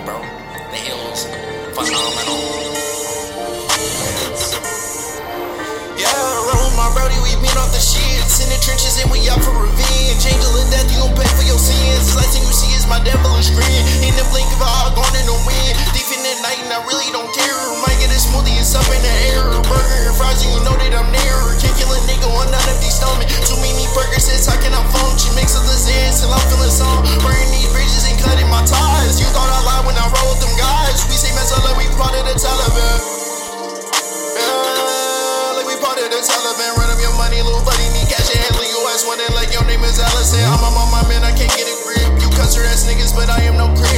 The hills, phenomenal. Yeah, roll my brody, we been off the shits. In the trenches and we out for revenge. Angel of death, you gon' pay for your sins. Last thing you see is my devilish grin. In the blink of an eye, gone in the wind. Deep in the night, and I really don't care. Might get a smoothie, it's up in the I'm a my man, I can't get a grip. You cuss her ass niggas, but I am no creep.